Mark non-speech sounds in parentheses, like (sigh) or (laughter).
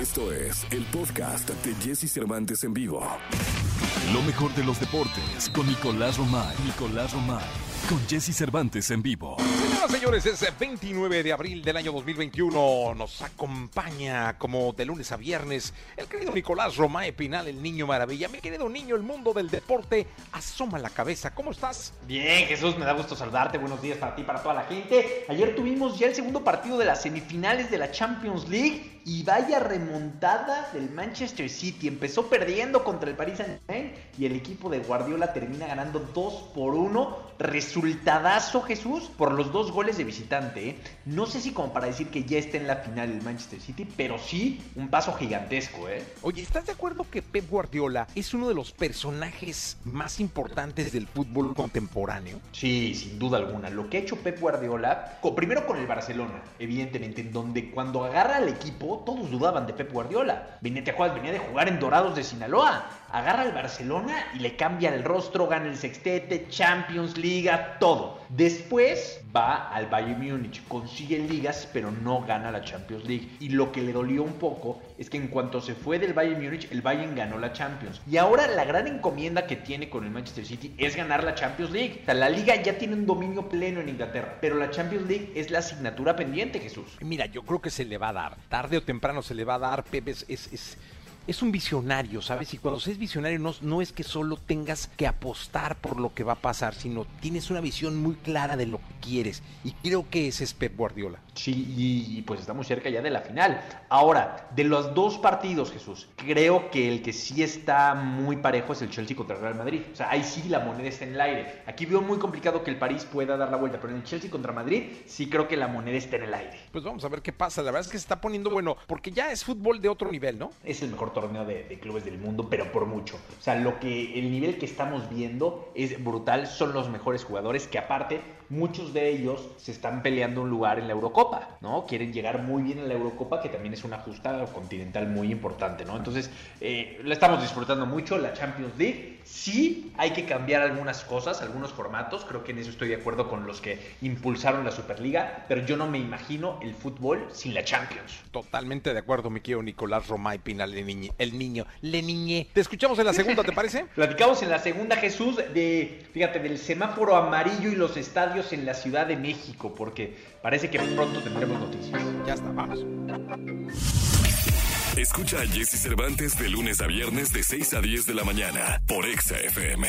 Esto es el podcast de Jesse Cervantes en vivo. Lo mejor de los deportes con Nicolás Romay. Nicolás Romay. Con Jesse Cervantes en vivo. Señoras señores, es 29 de abril del año 2021. Nos acompaña como de lunes a viernes el querido Nicolás Romay Pinal, el niño maravilla. Mi querido niño, el mundo del deporte asoma la cabeza. ¿Cómo estás? Bien, Jesús, me da gusto saludarte. Buenos días para ti, para toda la gente. Ayer tuvimos ya el segundo partido de las semifinales de la Champions League y vaya remontada del Manchester City. Empezó perdiendo contra el Paris Saint-Germain y el equipo de Guardiola termina ganando 2 por 1. Resultadazo, Jesús, por los dos goles de visitante. ¿eh? No sé si como para decir que ya está en la final el Manchester City, pero sí un paso gigantesco, ¿eh? Oye, ¿estás de acuerdo que Pep Guardiola es uno de los personajes más importantes del fútbol contemporáneo? Sí, sin duda alguna. Lo que ha hecho Pep Guardiola, primero con el Barcelona, evidentemente, en donde cuando agarra al equipo, todos dudaban de Pep Guardiola. Venía, ¿te acuerdas? Venía de jugar en Dorados de Sinaloa. Agarra al Barcelona y le cambia el rostro, gana el sextete, Champions, Liga, todo. Después va al Bayern Múnich, consigue ligas, pero no gana la Champions League. Y lo que le dolió un poco es que en cuanto se fue del Bayern Múnich, el Bayern ganó la Champions. Y ahora la gran encomienda que tiene con el Manchester City es ganar la Champions League. O sea, la liga ya tiene un dominio pleno en Inglaterra, pero la Champions League es la asignatura pendiente, Jesús. Mira, yo creo que se le va a dar. Tarde o temprano se le va a dar. Pep es, es, es- un visionario, ¿sabes? Y cuando se es visionario no, no es que solo tengas que apostar por lo que va a pasar, sino tienes una visión muy clara de lo que quieres. Y creo que ese es Pep Guardiola. Sí, y, y pues estamos cerca ya de la final. Ahora, de los dos partidos, Jesús, creo que el que sí está muy parejo es el Chelsea contra el Real Madrid. O sea, ahí sí la moneda está en el aire. Aquí veo muy complicado que el París pueda dar la vuelta, pero en el Chelsea contra Madrid sí creo que la moneda está en el aire. Pues vamos a ver qué pasa. La verdad es que se está poniendo bueno, porque ya es fútbol de otro nivel, ¿no? Es el mejor torneo de, de clubes del mundo, pero por mucho. O sea, lo que el nivel que estamos viendo es brutal. Son los mejores jugadores que aparte muchos de ellos se están peleando un lugar en la Eurocopa, ¿no? Quieren llegar muy bien a la Eurocopa, que también es una justa continental muy importante, ¿no? Entonces, eh, la estamos disfrutando mucho, la Champions League. Sí, hay que cambiar algunas cosas, algunos formatos. Creo que en eso estoy de acuerdo con los que impulsaron la Superliga, pero yo no me imagino el fútbol sin la Champions. Totalmente de acuerdo, mi querido Nicolás Romay Pinal, el, niñe- el niño, le niñé. Te escuchamos en la segunda, ¿te parece? (laughs) Platicamos en la segunda, Jesús, de, fíjate, del semáforo amarillo y los estadios en la Ciudad de México, porque parece que pronto tendremos noticias. Ya está, vamos. Escucha a Jesse Cervantes de lunes a viernes de 6 a 10 de la mañana por Exa FM.